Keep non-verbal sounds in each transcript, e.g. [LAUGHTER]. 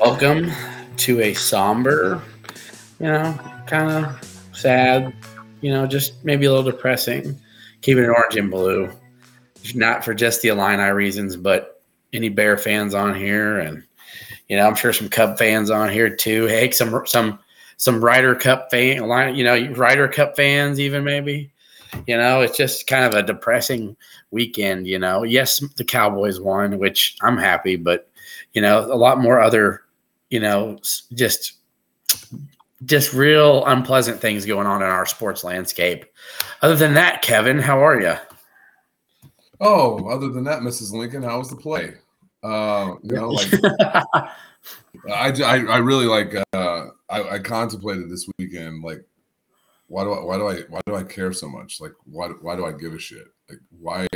Welcome to a somber, you know, kind of sad, you know, just maybe a little depressing. Keeping it orange and blue. Not for just the Illini reasons, but any Bear fans on here, and you know, I'm sure some Cub fans on here too. Hey, some some some Ryder Cup fan, you know, Ryder Cup fans, even maybe. You know, it's just kind of a depressing weekend. You know, yes, the Cowboys won, which I'm happy, but you know, a lot more other, you know, just just real unpleasant things going on in our sports landscape. Other than that, Kevin, how are you? Oh, other than that, Mrs. Lincoln, how was the play? Uh, you know, like [LAUGHS] I, I, I really like. Uh, I, I contemplated this weekend, like, why do I, why do I, why do I care so much? Like, why, why do I give a shit? Like, why,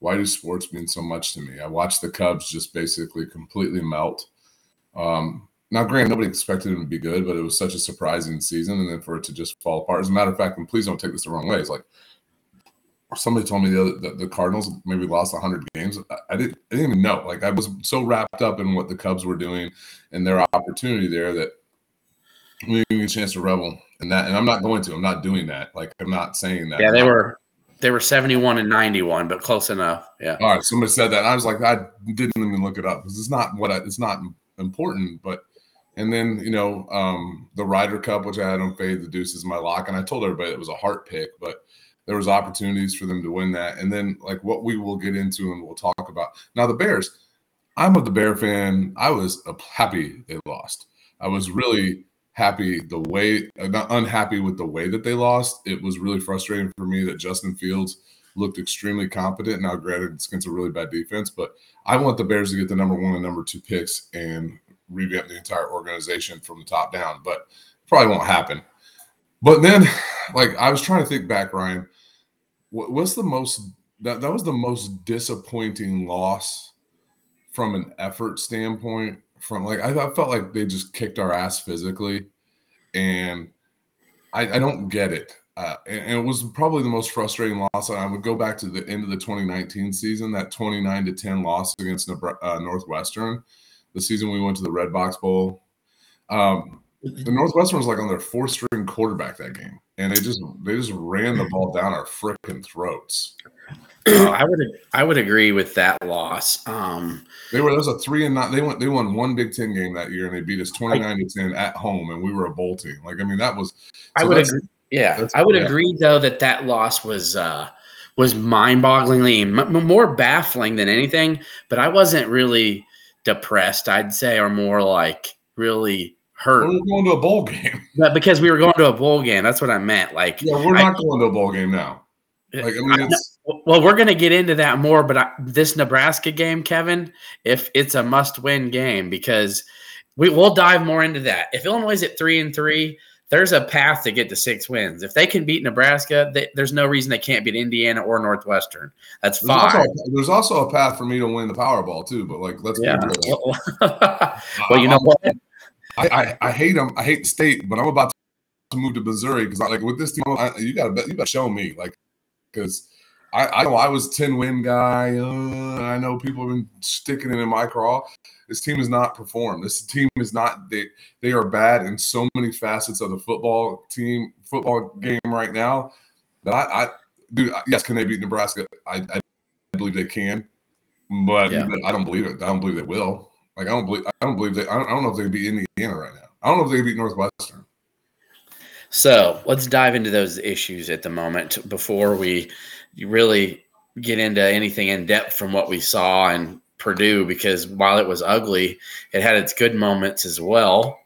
why do sports mean so much to me? I watched the Cubs just basically completely melt. Um, now, granted, nobody expected them to be good, but it was such a surprising season, and then for it to just fall apart. As a matter of fact, and please don't take this the wrong way. It's like somebody told me the other the, the Cardinals maybe lost 100 games. I, I, didn't I didn't even know. Like I was so wrapped up in what the Cubs were doing and their opportunity there that we didn't get a chance to revel in that. And I'm not going to. I'm not doing that. Like I'm not saying that. Yeah, they were they were 71 and 91, but close enough. Yeah. All right. Somebody said that. I was like, I didn't even look it up because it's not what I, it's not important, but and then, you know, um, the Ryder Cup, which I had on fade the deuces my lock. And I told everybody it was a heart pick, but there was opportunities for them to win that. And then like what we will get into and we'll talk about. Now the Bears, I'm a the Bear fan. I was happy they lost. I was really happy the way not unhappy with the way that they lost. It was really frustrating for me that Justin Fields looked extremely competent. Now, granted, it's against a really bad defense, but I want the Bears to get the number one and number two picks and revamp the entire organization from the top down, but probably won't happen. But then, [LAUGHS] like I was trying to think back, Ryan, what, what's the most that that was the most disappointing loss from an effort standpoint? From like I, I felt like they just kicked our ass physically, and I, I don't get it. Uh, and, and, it was probably the most frustrating loss. I would go back to the end of the 2019 season, that 29 to 10 loss against uh, Northwestern the season we went to the Red Box Bowl. Um, the Northwestern was like on their fourth string quarterback that game, and they just they just ran the ball down our freaking throats. Uh, I would I would agree with that loss. Um, they were there was a three and nine. They went they won one Big Ten game that year, and they beat us twenty nine to ten at home, and we were a bowl team. Like I mean, that was. So I would agree. Yeah, I would agree though that that loss was uh, was mind bogglingly m- more baffling than anything. But I wasn't really depressed, I'd say, or more like really hurt. We're going to a bowl game. [LAUGHS] But because we were going to a bowl game. That's what I meant. Like, yeah, we're not I, going to a bowl game now. Like, I mean, it's. Well, we're going to get into that more, but I, this Nebraska game, Kevin, if it's a must-win game, because we will dive more into that. If Illinois is at three and three, there's a path to get to six wins. If they can beat Nebraska, they, there's no reason they can't beat Indiana or Northwestern. That's there's fine. Also, there's also a path for me to win the Powerball too. But like, let's yeah. Well, [LAUGHS] well, you know what? I, I, I hate them. I hate the state, but I'm about to move to Missouri because like with this team, I, you got to you got to show me like because I, I know I was 10 win guy. Uh, I know people have been sticking it in my craw. This team has not performed. This team is not they they are bad in so many facets of the football team football game right now that I, I do yes, can they beat Nebraska? I, I believe they can, but yeah. I don't believe it. I don't believe they will. Like I don't believe I don't believe they I don't, I don't know if they beat Indiana right now. I don't know if they beat Northwestern. So let's dive into those issues at the moment before we really get into anything in depth from what we saw in Purdue because while it was ugly, it had its good moments as well.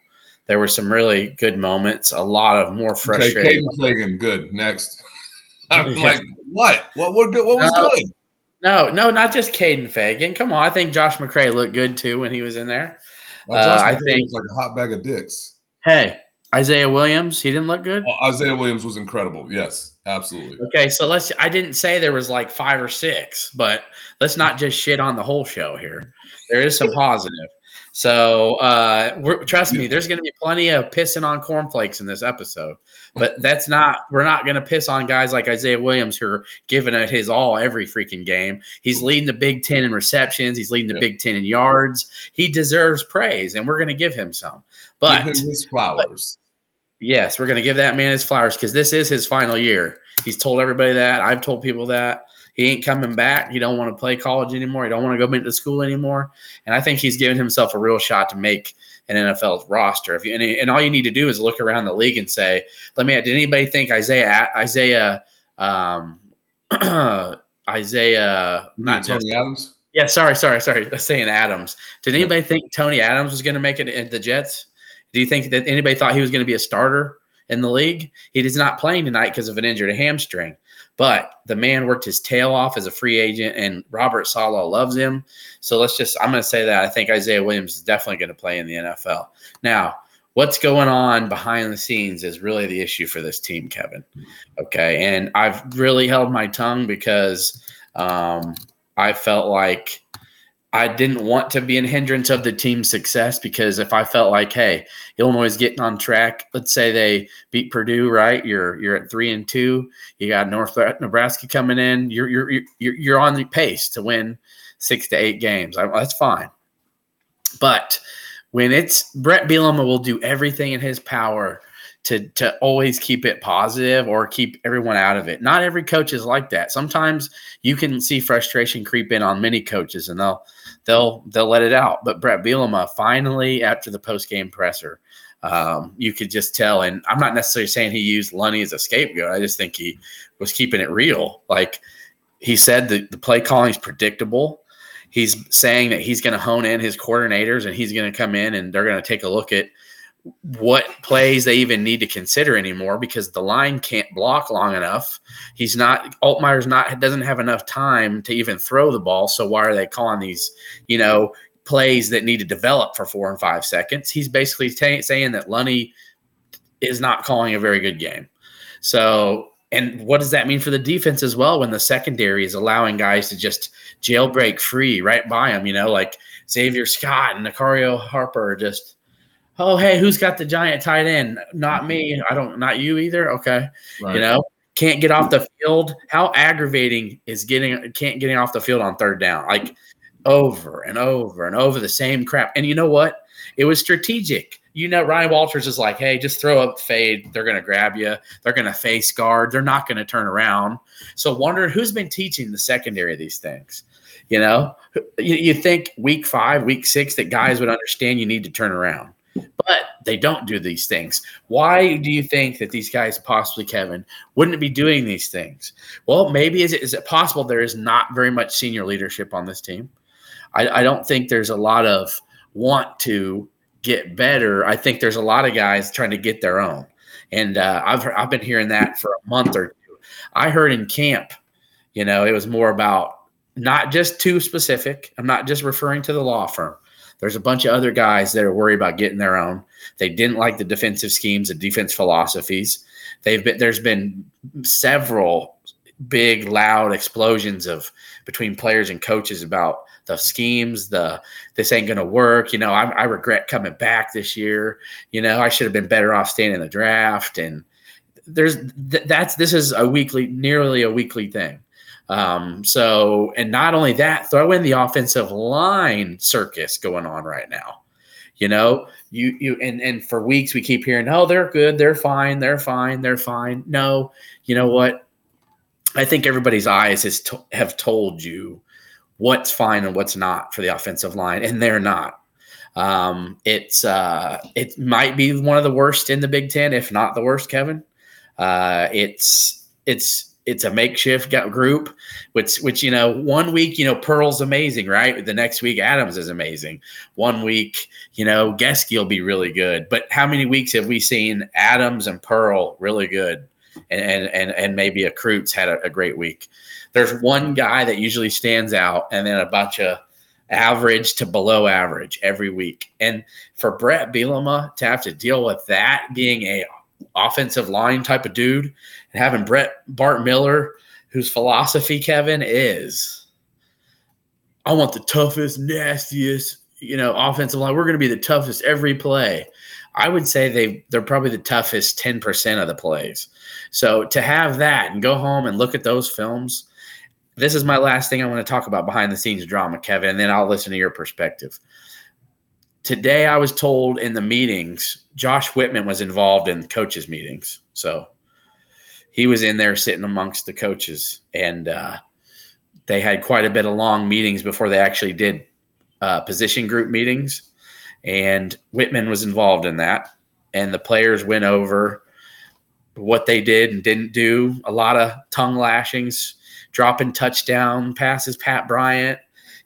There were some really good moments, a lot of more frustrating. Okay, Kaden good. Next. [LAUGHS] I'm like, what? What, what, what was no, good? No, no, not just Kaden Feagin. Come on. I think Josh McCray looked good too when he was in there. Well, uh, I think like a hot bag of dicks. Hey, Isaiah Williams, he didn't look good. Well, Isaiah Williams was incredible. Yes, absolutely. Okay, so let's. I didn't say there was like five or six, but let's not just shit on the whole show here. There is some positive. So uh, we're, trust me, there's going to be plenty of pissing on cornflakes in this episode, but that's not. We're not going to piss on guys like Isaiah Williams who are giving it his all every freaking game. He's leading the Big Ten in receptions. He's leading the Big Ten in yards. He deserves praise, and we're going to give him some. But Give him his flowers. Yes, we're going to give that man his flowers because this is his final year. He's told everybody that. I've told people that. He ain't coming back. He don't want to play college anymore. He don't want to go into school anymore. And I think he's given himself a real shot to make an NFL roster. If you, and, and all you need to do is look around the league and say, "Let me." Did anybody think Isaiah Isaiah um, [CLEARS THROAT] Isaiah not Tony Adams? Yeah, sorry, sorry, sorry. I'm [LAUGHS] saying Adams. Did anybody think Tony Adams was going to make it at the Jets? Do you think that anybody thought he was going to be a starter in the league? He is not playing tonight because of an injured hamstring. But the man worked his tail off as a free agent, and Robert Saleh loves him. So let's just, I'm going to say that I think Isaiah Williams is definitely going to play in the NFL. Now, what's going on behind the scenes is really the issue for this team, Kevin. Okay. And I've really held my tongue because um, I felt like I didn't want to be a hindrance of the team's success because if I felt like, hey, Illinois is getting on track, let's say they beat Purdue, right? You're you're at three and two. You got North uh, Nebraska coming in. You're you're you're you're on the pace to win six to eight games. I, that's fine. But when it's Bret Bielema will do everything in his power to to always keep it positive or keep everyone out of it. Not every coach is like that. Sometimes you can see frustration creep in on many coaches and they'll they'll they'll let it out. But Bret Bielema finally after the post game presser, um, you could just tell. And I'm not necessarily saying he used Lunney as a scapegoat. I just think he was keeping it real. Like he said, the, the play calling is predictable. He's saying that he's going to hone in his coordinators and he's going to come in and they're going to take a look at what plays they even need to consider anymore because the line can't block long enough. He's not Altmyer's not doesn't have enough time to even throw the ball. So why are they calling these, you know, plays that need to develop for four and five seconds? He's basically t- saying that Lunney is not calling a very good game. So and what does that mean for the defense as well when the secondary is allowing guys to just jailbreak free right by them? You know, like Xavier Scott and Nicario Harper just oh hey who's got the giant tight end? Not me. I don't not you either? Okay. Right. you know can't get off the field. How aggravating is getting can't getting off the field on third down? Like over and over and over the same crap. And you know what? It was strategic. You know ryan walters is like hey just throw up fade. They're going to grab you they're going to face guard. They're not going to turn around. So wonder who's been teaching the secondary of these things? You know you, you think week five week six that guys would understand you need to turn around but they don't do these things. Why do you think that these guys, possibly Kevin, wouldn't be doing these things? Well, maybe is it is it possible there is not very much senior leadership on this team? I, I don't think there's a lot of want to get better. I think there's a lot of guys trying to get their own, and uh, I've I've been hearing that for a month or two. I heard in camp, you know, it was more about not just too specific. I'm not just referring to the law firm there's a bunch of other guys that are worried about getting their own. They didn't like the defensive schemes and defense philosophies. They've been there's been several big loud explosions of between players and coaches about the schemes the this ain't gonna work you know I, I regret coming back this year you know i should have been better off staying in the draft and there's th- that's this is a weekly nearly a weekly thing um, so, and not only that, throw in the offensive line circus going on right now. You know, you you and and for weeks we keep hearing, oh, they're good, they're fine, they're fine, they're fine. No, you know what? I think everybody's eyes has to, have told you what's fine and what's not for the offensive line, and they're not. Um, it's uh, it might be one of the worst in the Big Ten, if not the worst. Kevin, uh, it's it's it's a makeshift group, which which you know one week you know Pearl's amazing, right? The next week Adams is amazing. One week you know Gesky will be really good, but how many weeks have we seen Adams and Pearl really good, and and and, and maybe a Kreutz had a, a great week. There's one guy that usually stands out, and then a bunch of average to below average every week. And for Bret Bielema to have to deal with that being a offensive line type of dude and having Brett Bart Miller, whose philosophy, Kevin, is I want the toughest, nastiest, you know, offensive line, we're going to be the toughest every play. I would say they they're probably the toughest 10% of the plays. So to have that and go home and look at those films, this is my last thing I want to talk about behind the scenes drama, Kevin, and then I'll listen to your perspective. Today I was told in the meetings, Josh Whitman was involved in coaches meetings. So he was in there sitting amongst the coaches and uh, they had quite a bit of long meetings before they actually did uh, position group meetings, and Whitman was involved in that. And the players went over what they did and didn't do. A lot of tongue lashings, dropping touchdown passes. Pat Bryant,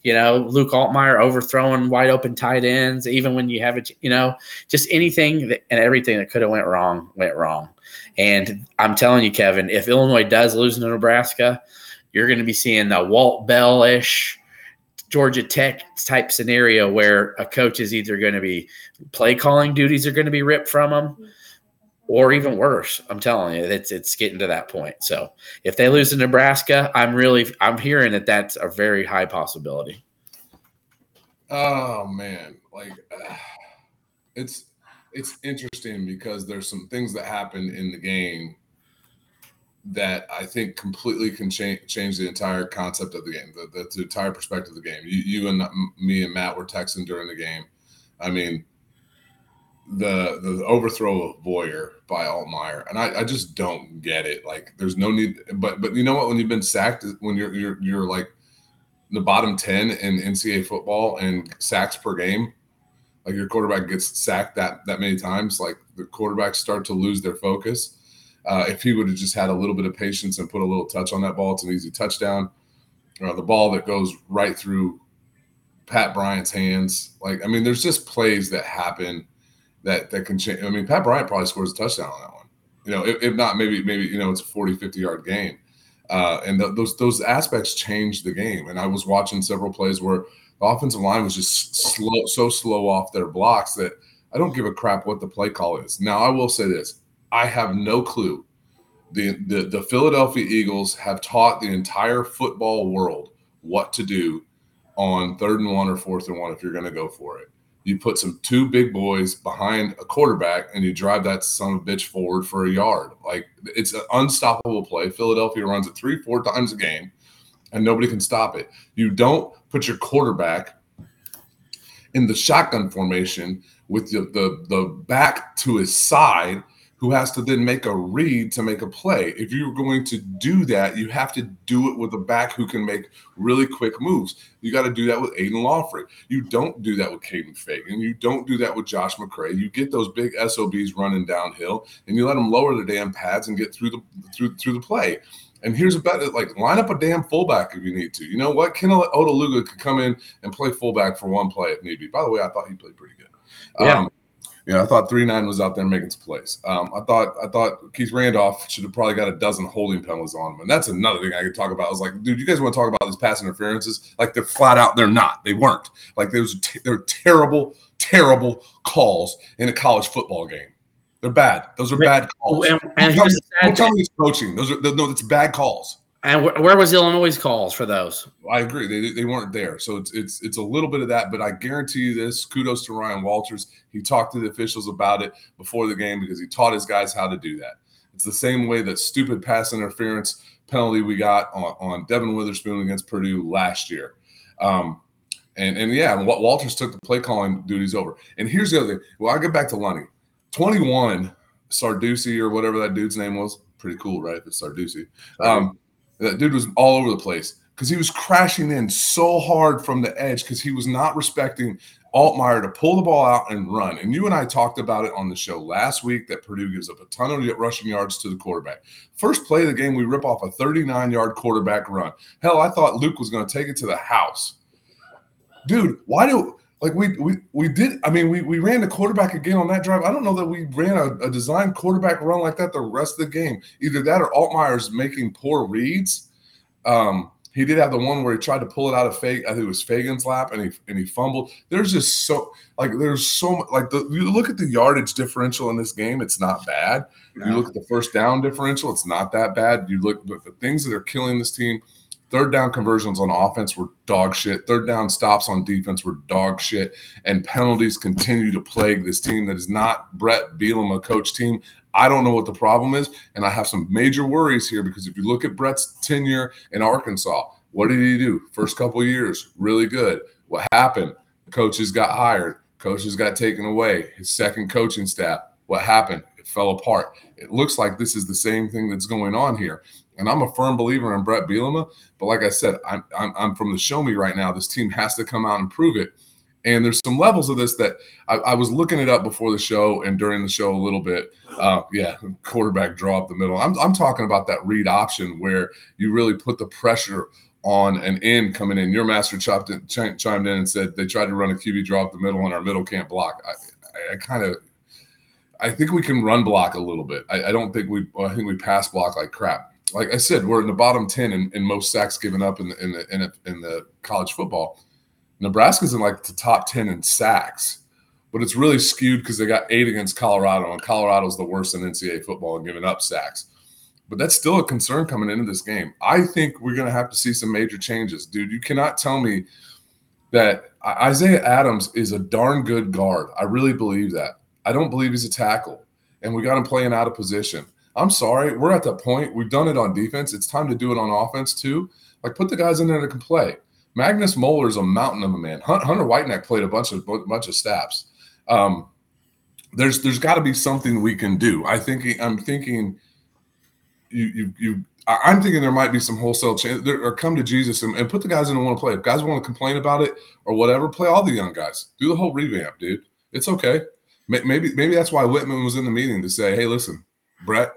you know, Luke Altmyer overthrowing wide open tight ends. Even when you have it, you know, just anything that, and everything that could have went wrong went wrong. And I'm telling you, Kevin, if Illinois does lose to Nebraska, you're going to be seeing the Walt Bell ish Georgia Tech type scenario where a coach is either going to be play calling duties are going to be ripped from them, mm-hmm. Or even worse. I'm telling you, it's it's getting to that point. So if they lose to Nebraska, I'm really I'm hearing that that's a very high possibility. Oh man, like uh, it's it's interesting because there's some things that happen in the game that I think completely can change change the entire concept of the game, the, the, the, entire perspective of the game. You, you and me and Matt were texting during the game. I mean, the the overthrow of Boyer by Altmyer, and I, I just don't get it. Like, there's no need, but but you know what? When you've been sacked, when you're you're you're like the bottom ten in NCAA football and sacks per game, like your quarterback gets sacked that that many times, like the quarterbacks start to lose their focus uh, if he would have just had a little bit of patience and put a little touch on that ball, it's an easy touchdown. Uh, the ball that goes right through Pat Bryant's hands. Like, I mean, there's just plays that happen that that can change. I mean, Pat Bryant probably scores a touchdown on that one. You know, if, if not, maybe maybe you know it's a 40, 50 yard game. Uh, and those those aspects change the game. And I was watching several plays where the offensive line was just slow, so slow off their blocks that I don't give a crap what the play call is. Now, I will say this: I have no clue. The, the, the Philadelphia Eagles have taught the entire football world what to do on third and one or fourth and one if you're going to go for it. You put some two big boys behind a quarterback and you drive that son of a bitch forward for a yard. Like it's an unstoppable play. Philadelphia runs it three, four times a game and nobody can stop it. You don't put your quarterback in the shotgun formation with the, the, the back to his side – who has to then make a read to make a play. If you're going to do that, you have to do it with a back who can make really quick moves. You got to do that with Aidan Laughery. You don't do that with Kaden Feagin. You don't do that with Josh McCray. You get those big SOBs running downhill and you let them lower the damn pads and get through the through through the play. And here's a better like line up a damn fullback if you need to. You know what? Kendall Odeluga could come in and play fullback for one play if need be. By the way, I thought he played pretty good. Yeah. Um, you know, I thought three nine was out there making some plays. Um, I thought I thought Keith Randolph should have probably got a dozen holding penalties on him, and that's another thing I could talk about. I was like, dude, you guys want to talk about these pass interferences? Like they're flat out, they're not. They weren't. Like there's t- they're terrible, terrible calls in a college football game. They're bad. Those are bad calls. And, and don't tell me it's coaching. Those are no, it's bad calls. And where was Illinois' calls for those? I agree. They, they weren't there. So it's, it's it's a little bit of that, but I guarantee you this. Kudos to Ryan Walters. He talked to the officials about it before the game because he taught his guys how to do that. It's the same way that stupid pass interference penalty we got on, on Devon Witherspoon against Purdue last year. Um, and and yeah, Walters took the play calling duties over. And here's the other thing. Well, I get back to Lunney. 21, Sarducci or whatever that dude's name was. Pretty cool, right? If it's Sarducci. Um, that dude was all over the place because he was crashing in so hard from the edge because he was not respecting Altmyer to pull the ball out and run. And you and I talked about it on the show last week that Purdue gives up a ton of rushing yards to the quarterback. First play of the game, we rip off a 39 yard quarterback run. Hell, I thought Luke was going to take it to the house. Dude, why do like we we we did i mean we, we ran the quarterback again on that drive. I don't know that we ran a, a design quarterback run like that the rest of the game. Either that or altmyer's making poor reads. Um he did have the one where he tried to pull it out of fake i think it was Feagin's lap and he and he fumbled. There's just so like there's so much like the, you look at the yardage differential in this game it's not bad. No. you look at the first down differential it's not that bad. You look at the things that are killing this team Third down conversions on offense were dog shit. Third down stops on defense were dog shit. And penalties continue to plague this team that is not Bret Bielema coach team. I don't know what the problem is. And I have some major worries here because if you look at Bret's tenure in Arkansas, what did he do? First couple years, really good. What happened? Coaches got hired, coaches got taken away. His second coaching staff, what happened? It fell apart. It looks like this is the same thing that's going on here. And I'm a firm believer in Bret Bielema. But like I said, I'm, I'm, I'm from the show me right now. This team has to come out and prove it. And there's some levels of this that I, I, was looking it up before the show and during the show a little bit. Uh, yeah, quarterback draw up the middle. I'm, I'm talking about that read option where you really put the pressure on an end coming in. Your master chopped in, ch- chimed in and said they tried to run a QB draw up the middle and our middle can't block. I, I, I kind of, I think we can run block a little bit. I, I don't think we, I think we pass block like crap like I said, we're in the bottom ten in, in most sacks given up in the in the in, a, in the college football. Nebraska's in like the top ten in sacks, but it's really skewed because they got eight against Colorado, and Colorado's the worst in NCAA football and giving up sacks. But that's still a concern coming into this game. I think we're to have to see some major changes, dude. You cannot tell me that Isaiah Adams is a darn good guard. I really believe that. I don't believe he's a tackle, and we got him playing out of position. I'm sorry, we're at that point. We've done it on defense. It's time to do it on offense too. Like put the guys in there that can play. Magnus Moeller is a mountain of a man. Hunter Whitenack played a bunch of bunch of snaps. Um, there's there's got to be something we can do. I think I'm thinking you you you I'm thinking there might be some wholesale change or come to Jesus and, and put the guys in and want to play. If guys want to complain about it or whatever, play all the young guys. Do the whole revamp, dude. It's okay. Maybe maybe that's why Whitman was in the meeting to say, hey, listen, Bret,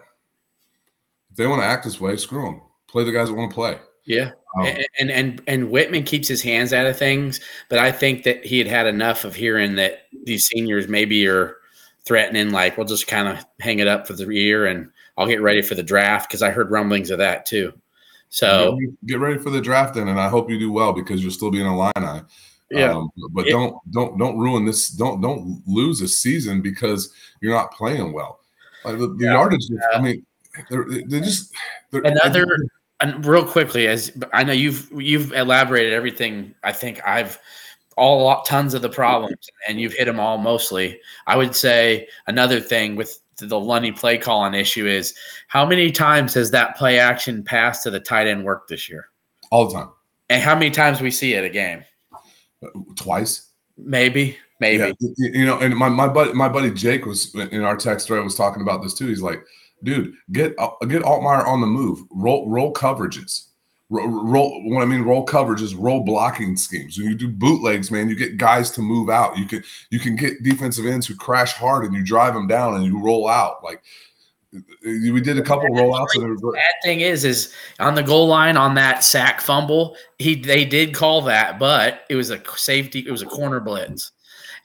they want to act this way, screw them. Play the guys that want to play. Yeah. Um, and, and and Whitman keeps his hands out of things, but I think that he had had enough of hearing that these seniors maybe are threatening, like we'll just kind of hang it up for the year and I'll get ready for the draft because I heard rumblings of that too. So get ready for the draft then, and I hope you do well because you'll still be in Illini. Yeah, um, but it, don't don't don't ruin this. Don't don't lose a season because you're not playing well. Like the, the yeah, yardage. I mean, they're, they're just they're, another. And real quickly, as I know you've you've elaborated everything. I think I've all tons of the problems, and you've hit them all mostly. I would say another thing with the Lunney play calling issue is how many times has that play action pass to the tight end worked this year? All the time. And how many times we see it a game? Twice. Maybe. Maybe. Yeah, you know, and my my buddy my buddy Jake was in our text thread was talking about this too. He's like, dude, get uh, get Altmyer on the move. Roll roll coverages. Roll, roll when I mean roll coverages, roll blocking schemes. When you do bootlegs, man, you get guys to move out. You can you can get defensive ends who crash hard and you drive them down and you roll out. Like we did a couple rollouts. And the bad thing is, is on the goal line on that sack fumble, he they did call that, but it was a safety, it was a corner blitz,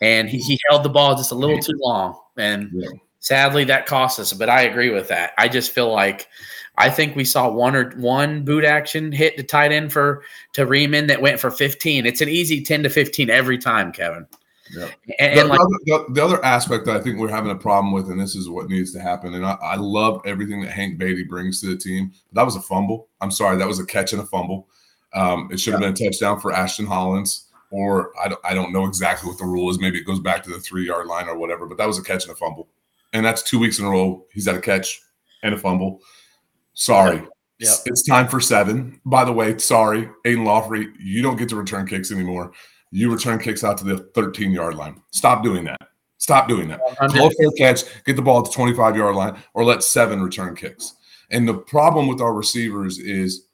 and he, he held the ball just a little too long, and yeah sadly that cost us but i agree with that i just feel like i think we saw one or one boot action hit the tight end for to Reiman that went for 15 it's an easy 10 to 15 every time kevin yeah. And, and the, like, the, the, other aspect that I think we're having a problem with, and this is what needs to happen, and I, I love everything that Hank Beatty brings to the team. That was a fumble. I'm sorry, that was a catch and a fumble. Um, it should have yeah. been a touchdown for Ashton Hollins, or I don't, I don't know exactly what the rule is. Maybe it goes back to the three yard line or whatever. But that was a catch and a fumble and that's two weeks in a row. He's had a catch and a fumble. Sorry. Yep. It's time for seven. By the way, sorry, Aidan Laughery, you don't get to return kicks anymore. You return kicks out to the 13 yard line. Stop doing that. Stop doing that. Call fair catch, get the ball at the 25 yard line, or let seven return kicks. And the problem with our receivers is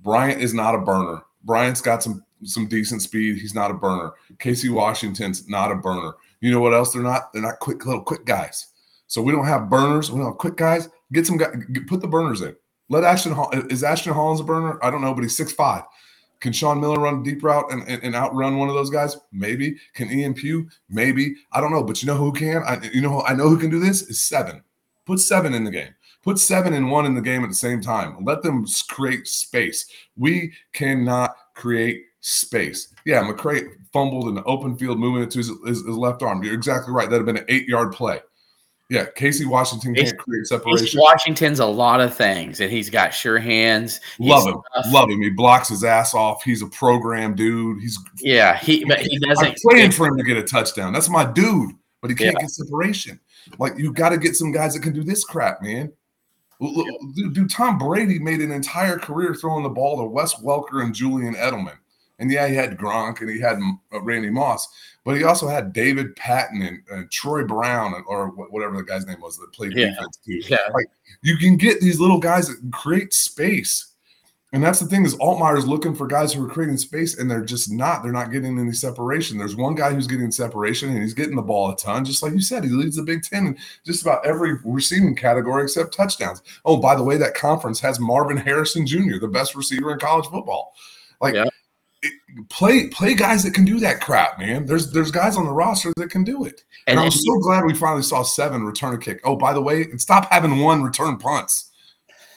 Bryant is not a burner. Bryant's got some some decent speed. He's not a burner. Casey Washington's not a burner. You know what else they're not? They're not quick little quick guys. So we don't have burners. We don't have quick guys. Get some guys. Put the burners in. Let Ashton Hall. Is Ashton Hollins a burner? I don't know, but he's six five. Can Sean Miller run deep route and, and, and, outrun one of those guys? Maybe. Can Ian Pugh? Maybe. I don't know. But you know who can? I you know I know who can do this is seven. Put seven in the game. Put seven and one in the game at the same time. Let them create space. We cannot create space. Yeah, McCray fumbled in the open field, moving it to his, his, his left arm. You're exactly right. That'd have been an eight yard play. Yeah, Casey Washington can't create separation. Casey Washington's a lot of things, and he's got sure hands. Love him, tough. love him. He blocks his ass off. He's a program dude. He's yeah, he but he doesn't. I'm praying for him to get a touchdown. That's my dude, but he can't yeah. get separation. Like you got to get some guys that can do this crap, man. Dude, Tom Brady made an entire career throwing the ball to Wes Welker and Julian Edelman. And yeah, he had Gronk and he had uh, Randy Moss, but he also had David Patten and, and Troy Brown or whatever the guy's name was that played yeah. defense too. Yeah. Like you can get these little guys that create space. And that's the thing is Altmyer's looking for guys who are creating space and they're just not. They're not getting any separation. There's one guy who's getting separation and he's getting the ball a ton. Just like you said, he leads the Big Ten in just about every receiving category except touchdowns. Oh, by the way, that conference has Marvin Harrison Jr., the best receiver in college football. Like yeah play play guys that can do that crap, man. There's there's guys on the roster that can do it. And, and I'm so glad we finally saw seven return a kick. Oh, by the way, and stop having one return punts.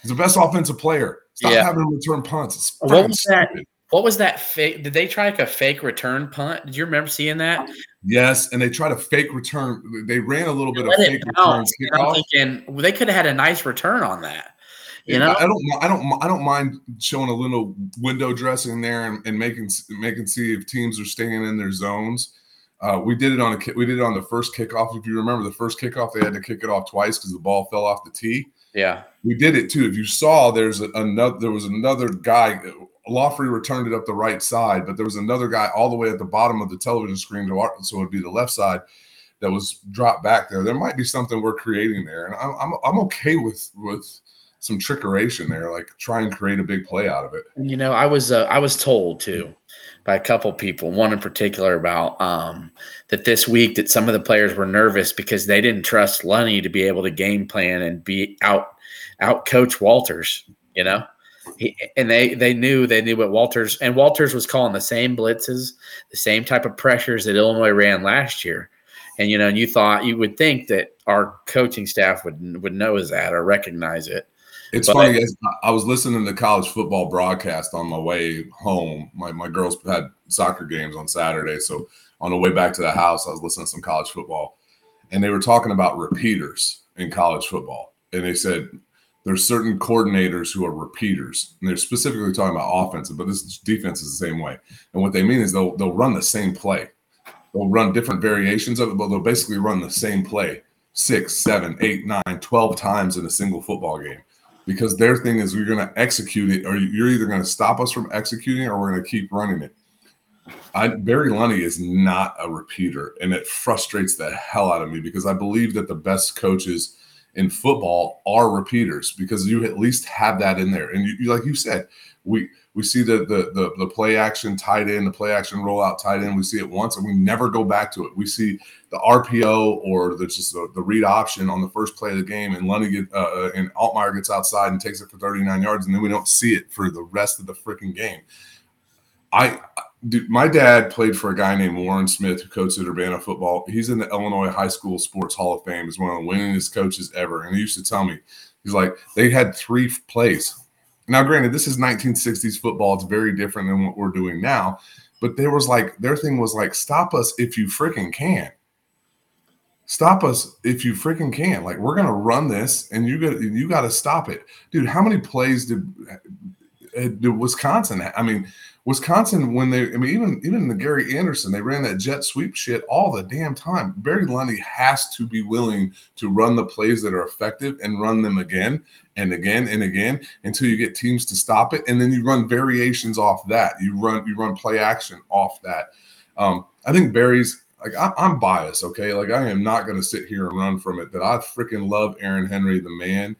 He's the best offensive player. Stop yeah. having return punts. what was that? What was that fake? Did they try like a fake return punt? Did you remember seeing that? Yes, and they tried a fake return. They ran a little bit of fake return. I'm thinking well, they could have had a nice return on that. You know, I don't, I don't, I don't mind showing a little window dressing there and, and making making see if teams are staying in their zones. Uh, we did it on a we did it on the first kickoff. If you remember the first kickoff, they had to kick it off twice because the ball fell off the tee. Yeah, we did it too. If you saw, there's another there was another guy. Laughery returned it up the right side, but there was another guy all the way at the bottom of the television screen, to our, so it'd be the left side that was dropped back there. There might be something we're creating there, and I'm I'm, I'm okay with with some trickeration there, like try and create a big play out of it. You know, I was uh, I was told too by a couple people, one in particular about um, that this week that some of the players were nervous because they didn't trust Lunney to be able to game plan and be out out coach Walters. You know, he, and they they knew they knew what Walters and Walters was calling the same blitzes, the same type of pressures that Illinois ran last year. And you know, and you thought you would think that our coaching staff would would know that or recognize it it's but, funny. I was listening to college football broadcast on my way home. My my girls had soccer games on Saturday, so on the way back to the house, I was listening to some college football, and they were talking about repeaters in college football, and they said there's certain coordinators who are repeaters, and they're specifically talking about offensive, but this defense is the same way. And what they mean is they'll they'll run the same play, they'll run different variations of it, but they'll basically run the same play six, seven, eight, nine, twelve times in a single football game because their thing is we're going to execute it, or you're either going to stop us from executing, or we're going to keep running it. I, Barry Lunney is not a repeater, and it frustrates the hell out of me because I believe that the best coaches in football are repeaters because you at least have that in there. And you, you like you said, we we see the, the, the the play action tight end, the play action rollout tight end. We see it once and we never go back to it. We see the RPO or the just the, the read option on the first play of the game, and Lunney get uh, uh, and Altmyer gets outside and takes it for 39 yards, and then we don't see it for the rest of the freaking game. I dude, my dad played for a guy named Warren Smith who coached at Urbana football. He's in the Illinois High School Sports Hall of Fame. He's one of the winningest coaches ever. And he used to tell me, he's like, they had three plays. Now, granted, this is 1960s football. It's very different than what we're doing now. But there was like, their thing was like, stop us if you freaking can. Stop us if you freaking can. Like, we're gonna run this, and you got you got to stop it, dude. How many plays did, uh, did Wisconsin? I mean, Wisconsin, when they, I mean, even even the Gary Anderson, they ran that jet sweep shit all the damn time. Barry Lunney has to be willing to run the plays that are effective and run them again and again and again until you get teams to stop it, and then you run variations off that. You run you run play action off that. Um, I think Barry's like I, am biased, okay? Like I am not going to sit here and run from it. That I freaking love Aaron Henry, the man.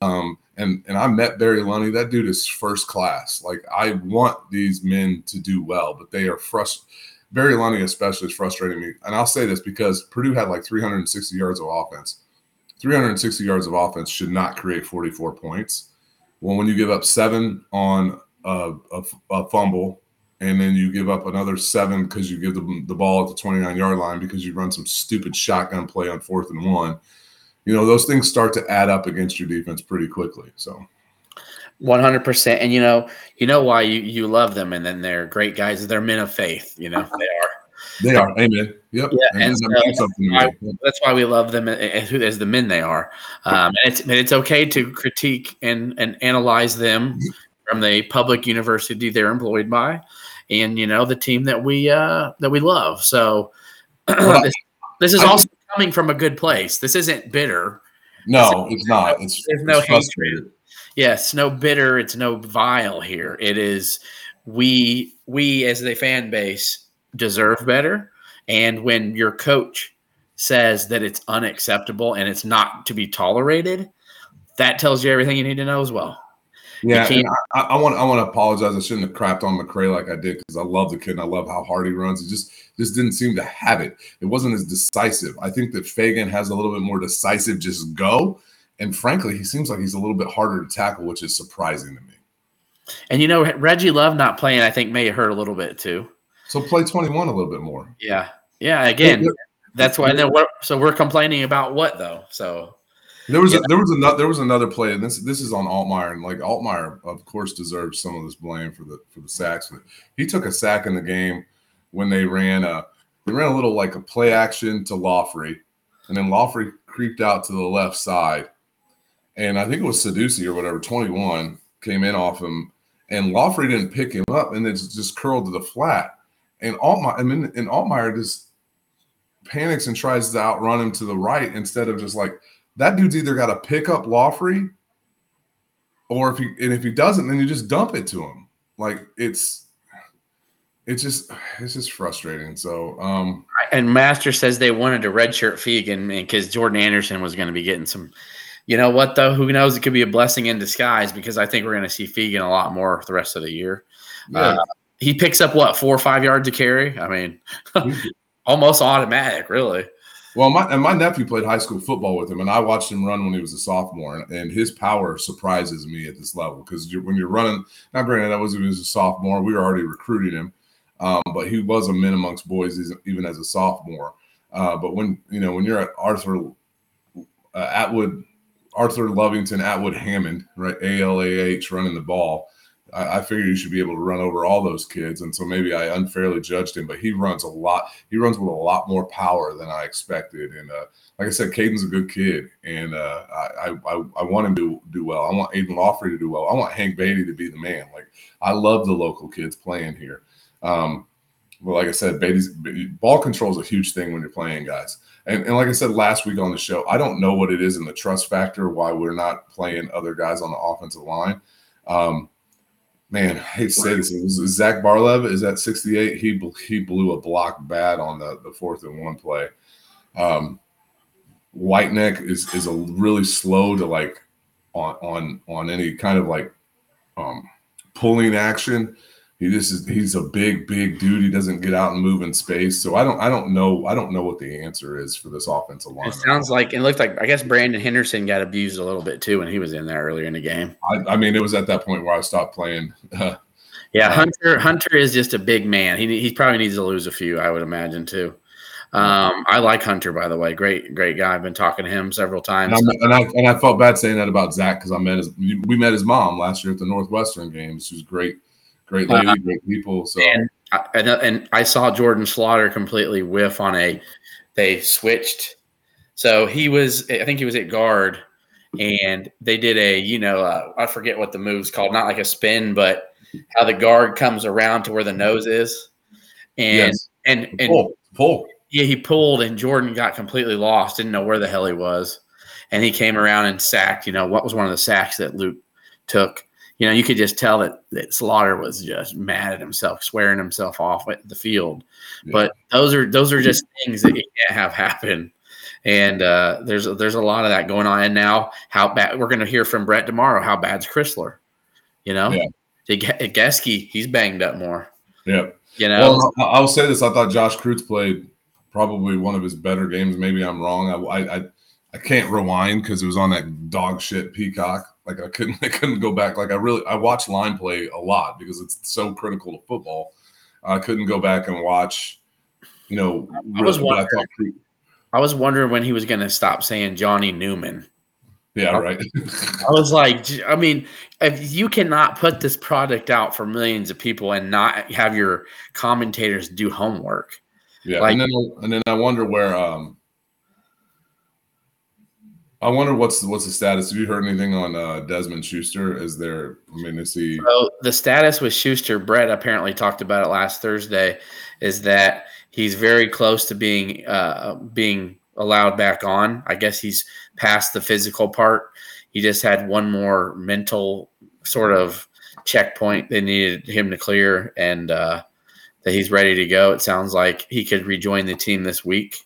Um, and and I met Barry Lunney. That dude is first class. Like I want these men to do well, but they are frustrated. Barry Lunney especially is frustrating me. And I'll say this because Purdue had like 360 yards of offense. 360 yards of offense should not create 44 points. Well, when you give up seven on a, a, a fumble, and then you give up another seven because you give the, the ball at the 29 yard line because you run some stupid shotgun play on fourth and one you know those things start to add up against your defense pretty quickly. So. 100% and you know you know why you you love them and then they're great guys they're men of faith you know they are They are. Amen. Yep. Yeah, and, and so means something to That's why we love them as, as the men they are. Um, and it's and it's okay to critique and and analyze them from the public university they're employed by, and you know the team that we uh, that we love. So [CLEARS THROAT] Well, this, this is I- also coming from a good place. This isn't bitter. No, it's not. It's There's no it's frustrated. Yes, no bitter. It's no vile here. It is we we as the fan base deserve better. And when your coach says that it's unacceptable and it's not to be tolerated, that tells you everything you need to know as well. Yeah, I, I want I want to apologize. I shouldn't have crapped on McCray like I did because I love the kid and I love how hard he runs. It just just didn't seem to have it. It wasn't as decisive. I think that Feagin has a little bit more decisive. Just go. And frankly, he seems like he's a little bit harder to tackle, which is surprising to me. And you know, Reggie Love not playing, I think may hurt a little bit too. So play 21 a little bit more. Yeah. Yeah. Again, that's why. Then what? So we're complaining about what though? So There was a, there was another there was another play, and this this is on Altmyer, and like Altmyer, of course, deserves some of this blame for the for the sacks. But he took a sack in the game when they ran a they ran a little like a play action to Laughery, and then Laughery creeped out to the left side, and I think it was Seducey or whatever, twenty one came in off him, and Laughery didn't pick him up, and it's just curled to the flat, and Altmyer, I mean, and Altmyer just panics and tries to outrun him to the right instead of just like that dude's either got to pick up Laughery, or if he and if he doesn't, then you just dump it to him. Like it's it's just it's just frustrating. So um and Master says they wanted to redshirt Feagin because Jordan Anderson was going to be getting some. You know what though? Who knows? It could be a blessing in disguise because I think we're going to see Feagin a lot more the rest of the year. yeah, Uh, he picks up what four or five yards to carry. I mean, [LAUGHS] almost automatic, really. Well my and my nephew played high school football with him, and I watched him run when he was a sophomore, and, and his power surprises me at this level because when you're running. Now, granted, that was he was a sophomore. We were already recruiting him, um, but he was a min amongst boys even as a sophomore. Uh, but when you know when you're at Arthur uh, Atwood, Arthur Lovington, Atwood Hammond, right? A L A H running the ball. I, I figured you should be able to run over all those kids, and so maybe I unfairly judged him. But he runs a lot. He runs with a lot more power than I expected. And uh, like I said, Kaden's a good kid, and uh, I, I I want him to do well. I want Aidan Laughery to do well. I want Hank Beatty to be the man. Like I love the local kids playing here. Um, well, like I said, Beatty's ball control is a huge thing when you're playing, guys. And, and like I said last week on the show, I don't know what it is in the trust factor why we're not playing other guys on the offensive line. Um, man, I hate to say this. Zach Barlev is at 68. He he blew a block bad on the, the fourth and one play. Um, Whitenack is is a really slow to like on on on any kind of like um, pulling action. He just is he's a big big dude. He doesn't get out and move in space. So I don't I don't know I don't know what the answer is for this offensive line. It sounds like it looked like I guess Brandon Henderson got abused a little bit too when he was in there earlier in the game. I, I mean, it was at that point where I stopped playing. [LAUGHS] Yeah, Um, Hunter Hunter is just a big man. He he probably needs to lose a few, I would imagine too. Um, I like Hunter by the way. Great great guy. I've been talking to him several times. I'm, and I and I felt bad saying that about Zach because I met his we met his mom last year at the Northwestern games. She was great, great lady, Uh-huh. great people. So And I, and, and I saw Jordan Slaughter completely whiff on a. They switched, so he was. I think he was at guard, and they did a. You know, uh, I forget what the move's called. Not like a spin, but how the guard comes around to where the nose is, and yes, and and pull, pull. yeah, he pulled, and Jordan got completely lost. Didn't know where the hell he was, and he came around and sacked. You know, what was one of the sacks that Luke took? You know, you could just tell that, that Slaughter was just mad at himself, swearing himself off at the field. Yeah. But those are those are just [LAUGHS] things that you can't have happen. And uh, there's there's a lot of that going on. And now, how bad we're going to hear from Bret tomorrow? How bad's Crisler? You know, Yeah. Ge- Gesky, he's banged up more. Yeah. You know, Well, I'll say this: I thought Josh Kreutz played probably one of his better games. Maybe I'm wrong. I I, I, I can't rewind because it was on that dog shit Peacock. Like I couldn't [LAUGHS] I couldn't go back. Like I really I watch line play a lot because it's so critical to football. I couldn't go back and watch. You know, I was wondering- thought [LAUGHS] Kreutz- I was wondering when he was going to stop saying Johnny Newman. yeah, right. I was like, I mean, if you cannot put this product out for millions of people and not have your commentators do homework, Yeah, Like- and then and then I wonder where um I wonder what's what's the status. Have you heard anything on uh, Desmond Schuster? Is there? I mean, is he? So the status with Schuster, Bret apparently talked about it last Thursday, is that he's very close to being uh, being allowed back on. I guess he's past the physical part. He just had one more mental sort of checkpoint they needed him to clear, and uh, that he's ready to go. It sounds like he could rejoin the team this week.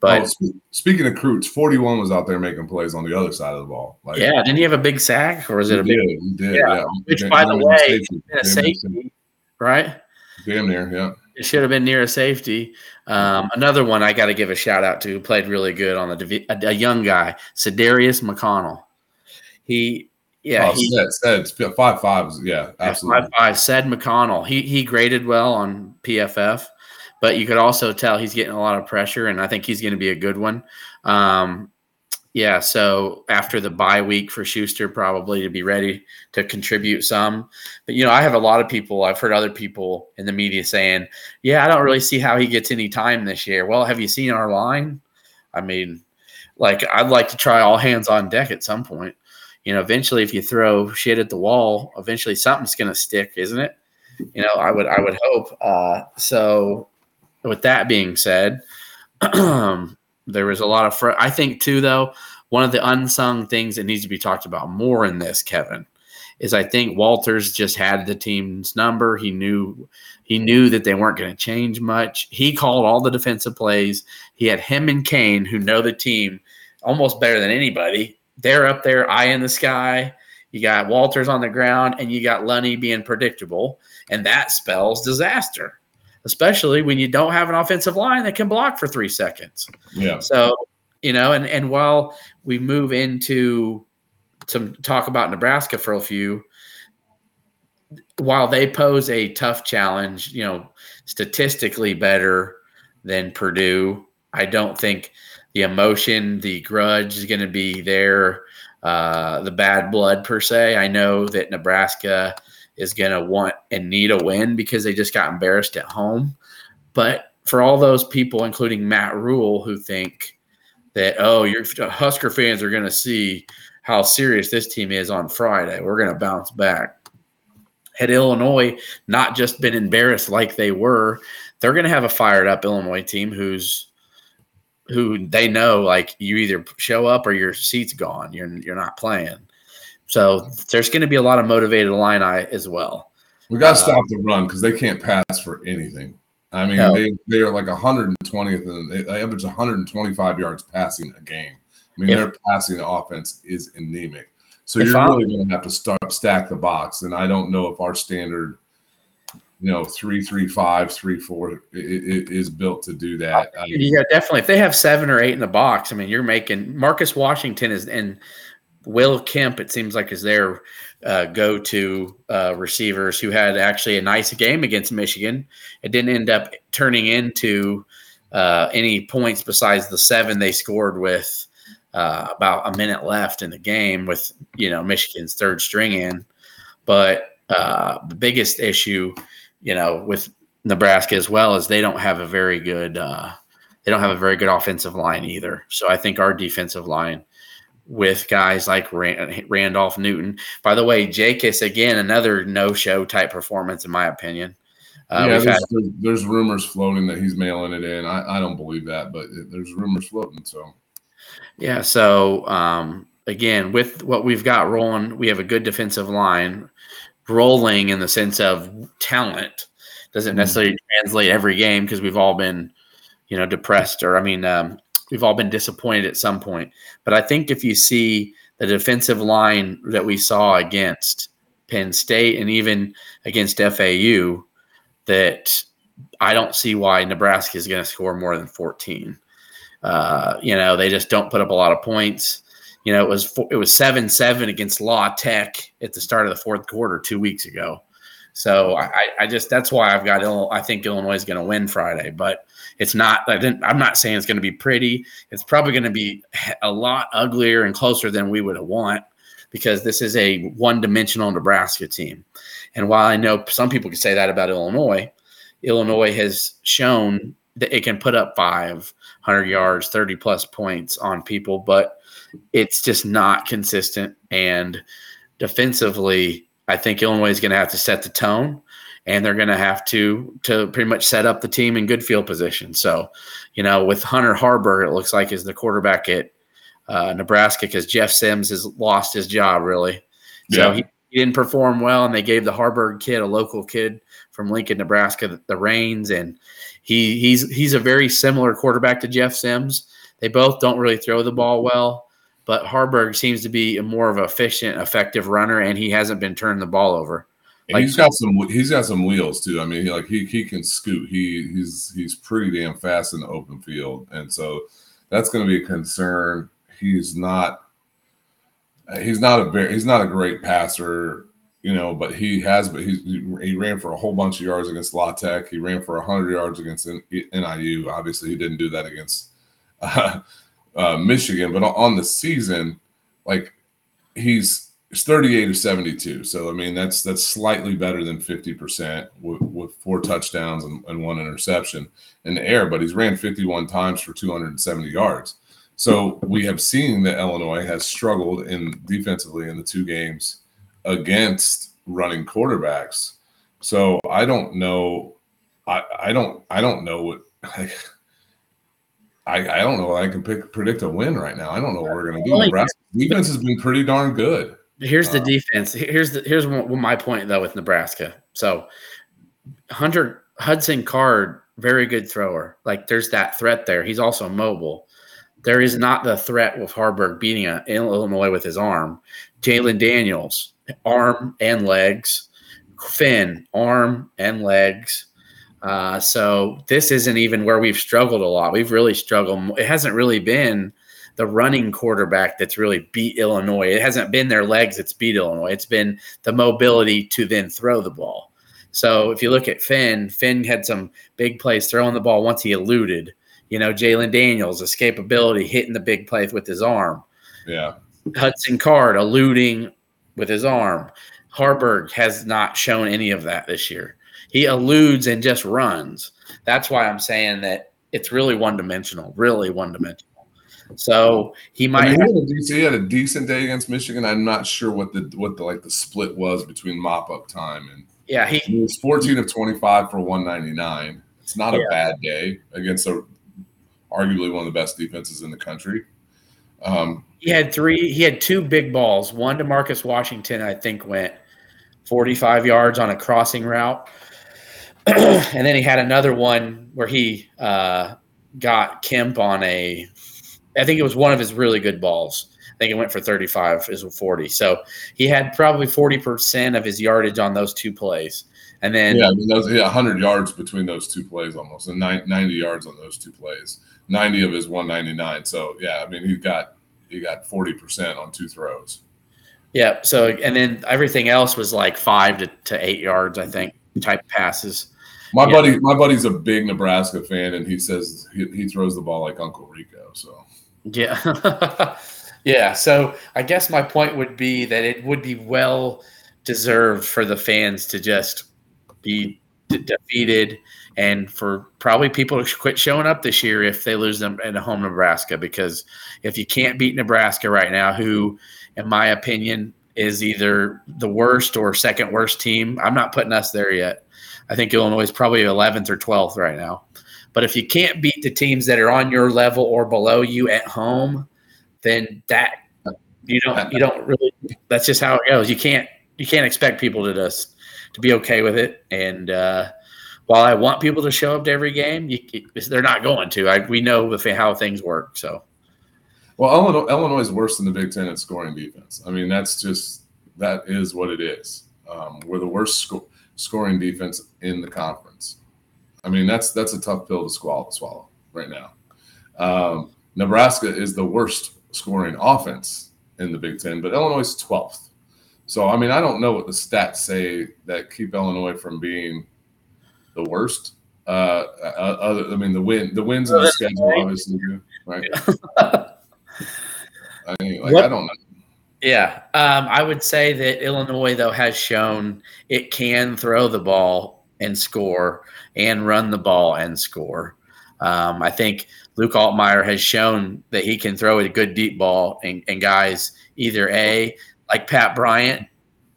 But oh, spe- speaking of Croots, forty-one was out there making plays on the other side of the ball. Like, yeah, didn't he have a big sack, or was it a did. big He did. Yeah, Yeah. which, by the way, safety. a Damn near safety, right? Damn near. Yeah. It should have been near a safety. Um, another one I got to give a shout out to who played really good on the a, a young guy, Sedarius McConnell. He, yeah, oh, he said, said five five. Yeah, absolutely. Five, five, said McConnell. He he graded well on PFF, but you could also tell he's getting a lot of pressure, and I think he's going to be a good one. Um, yeah, so after the bye week for Schuster, probably to be ready to contribute some. But you know, I have a lot of people. I've heard other people in the media saying, "Yeah, I don't really see how he gets any time this year." Well, have you seen our line? I mean, like I'd like to try all hands on deck at some point. You know, eventually, if you throw shit at the wall, eventually something's going to stick, isn't it? You know, I would I would hope. Uh, so, with that being said, [CLEARS THROAT] there was a lot of. Fr- I think too, though, one of the unsung things that needs to be talked about more in this, Kevin, is I think Walters just had the team's number. He knew he knew that they weren't going to change much. He called all the defensive plays. He had him and Kane, who know the team almost better than anybody. They're up there, eye in the sky. You got Walters on the ground, and you got Lunney being predictable, and that spells disaster, especially when you don't have an offensive line that can block for three seconds. Yeah. So, you know, and and while we move into some talk about Nebraska for a few, while they pose a tough challenge, you know, statistically better than Purdue, I don't think the emotion, the grudge is going to be there, uh, the bad blood per se. I know that Nebraska is going to want and need a win because they just got embarrassed at home. But for all those people, including Matt Rhule, who think that, oh, your Husker fans are going to see how serious this team is on Friday, we're going to bounce back. Had Illinois not just been embarrassed like they were, they're going to have a fired up Illinois team who's who they know like you either show up or your seat's gone. You're you're not playing. So there's going to be a lot of motivated Illini as well. We got to Uh, stop the run because they can't pass for anything. I mean, No. they they are like 120th and they, they average 125 yards passing a game. I mean, If- their passing offense is anemic. So you're I'm- really going to have to start stack the box. And I don't know if our standard, you know, three three five three four i- i- i- is built to do that. I- Yeah, definitely. If they have seven or eight in the box, I mean, you're making Marcus Washington is and Will Kemp. It seems like is their uh, go-to uh, receivers who had actually a nice game against Michigan. It didn't end up turning into uh, any points besides the seven they scored with uh, about a minute left in the game with you know Michigan's third string in. But uh, the biggest issue, you know, with Nebraska as well is they don't have a very good uh, they don't have a very good offensive line either. So I think our defensive line with guys like Rand- Randolph Newton. By the way, Jakis again another no-show type performance in my opinion. Uh, yeah, there's, had- there's, there's rumors floating that he's mailing it in. I, I don't believe that, but it, there's rumors floating. So Yeah. So um, again, with what we've got rolling, we have a good defensive line rolling in the sense of talent. Doesn't Mhm. necessarily translate every game because we've all been, you know, depressed or I mean, um, we've all been disappointed at some point. But I think if you see the defensive line that we saw against Penn State and even against FAU, that I don't see why Nebraska is going to score more than 14. Uh, you know, they just don't put up a lot of points. You know, it was it was seven seven against Law Tech at the start of the fourth quarter two weeks ago. So I, I just that's why I've got I think Illinois is going to win Friday, but it's not. I didn't, I'm not saying it's going to be pretty. It's probably going to be a lot uglier and closer than we would want because this is a one dimensional Nebraska team. And while I know some people could say that about Illinois, Illinois has shown that it can put up 500 yards, 30 plus points on people, but it's just not consistent. And defensively, I think Illinois is going to have to set the tone and they're going to have to to pretty much set up the team in good field position. So, you know, with Hunter Haarberg, it looks like is the quarterback at uh, Nebraska because Jeff Sims has lost his job really. So yeah. he, he, didn't perform well, and they gave the Haarberg kid, a local kid from Lincoln, Nebraska, the, the reins, and he he's he's a very similar quarterback to Jeff Sims. They both don't really throw the ball well, but Haarberg seems to be a more of an efficient, effective runner, and he hasn't been turning the ball over. Like, he's got some he's got some wheels too. I mean, he like he he can scoot. He he's he's pretty damn fast in the open field, and so that's going to be a concern. He's not he's not a very he's not a great passer, you know, but he has but he he ran for a whole bunch of yards against La Tech. He ran for hundred yards against NIU. Obviously, he didn't do that against uh, [LAUGHS] uh, Michigan, but on the season, like he's it's 38 to 72. So I mean that's that's slightly better than 50% with, with four touchdowns and, and, one interception in the air, but he's ran 51 times for 270 yards. So we have seen that Illinois has struggled in defensively in the two games against running quarterbacks. So I don't know. I, I don't I don't know what [LAUGHS] I, I, don't know. I can pick, predict a win right now. I don't know what we're going to do. Nebraska defense has been pretty darn good. Here's the uh, defense. Here's the here's my point though with Nebraska. So Hunter Hudson Card, very good thrower. Like there's that threat there. He's also mobile. There is not the threat with Haarberg beating a, Illinois with his arm. Jalon Daniels, arm and legs. Finn, arm and legs. Uh, so this isn't even where we've struggled a lot. We've really struggled. It hasn't really been the running quarterback that's really beat Illinois. It hasn't been their legs that's beat Illinois. It's been the mobility to then throw the ball. So if you look at Finn, Finn had some big plays throwing the ball once he eluded. You know, Jalon Daniels, escapability, hitting the big play with his arm. Yeah. Hudson Card eluding with his arm. Haarberg has not shown any of that this year. He eludes and just runs. That's why I'm saying that it's really one dimensional, really one dimensional. So he might. I mean, he, had decent, he, had a decent day against Michigan. I'm not sure what the what the like the split was between mop up time and. Yeah, he, he was 14 of 25 for 199. It's not yeah. a bad day against a arguably one of the best defenses in the country. Um, he had three. He had two big balls. One to Marcus Washington, I think, went 45 yards on a crossing route, [CLEARS THROAT] and then he had another one where he uh, got Kemp on a I think it was one of his really good balls. I think it went for 35 is 40. So he had probably 40% of his yardage on those two plays. And then yeah, I mean, those yeah, 100 yards between those two plays almost, and 90 yards on those two plays. 90 of his 199. So yeah, I mean, he got he got 40% on two throws. Yeah. So and then everything else was like five to, to eight yards, I think, type passes. My yeah. buddy, my buddy's a big Nebraska fan, and he says he, he throws the ball like Uncle Rico. So yeah. [LAUGHS] yeah. So I guess my point would be that it would be well deserved for the fans to just be de- defeated and for probably people to quit showing up this year if they lose them at home Nebraska. Because if you can't beat Nebraska right now, who, in my opinion, is either the worst or second worst team, I'm not putting us there yet. I think Illinois is probably 11th or 12th right now. But if you can't beat the teams that are on your level or below you at home, then that you don't you don't really. That's just how it goes. You can't you can't expect people to just to be okay with it. And uh, while I want people to show up to every game, you, they're not going to. I, we know how things work. So. Well, Illinois, Illinois is worse than the Big Ten at scoring defense. I mean, that's just that is what it is. Um, we're the worst sco- scoring defense in the conference. I mean, that's that's a tough pill to swallow, swallow right now. Um, Nebraska is the worst scoring offense in the Big Ten, but Illinois is 12th. So, I mean, I don't know what the stats say that keep Illinois from being the worst. Uh, uh other, I mean, the win, the wins in the schedule, obviously, right? [LAUGHS] [LAUGHS] I mean, like, what, I don't know. Yeah, um, I would say that Illinois though has shown it can throw the ball and score and run the ball and score. Um, I think Luke Altmyer has shown that he can throw a good deep ball, and, and guys either a like Pat Bryant,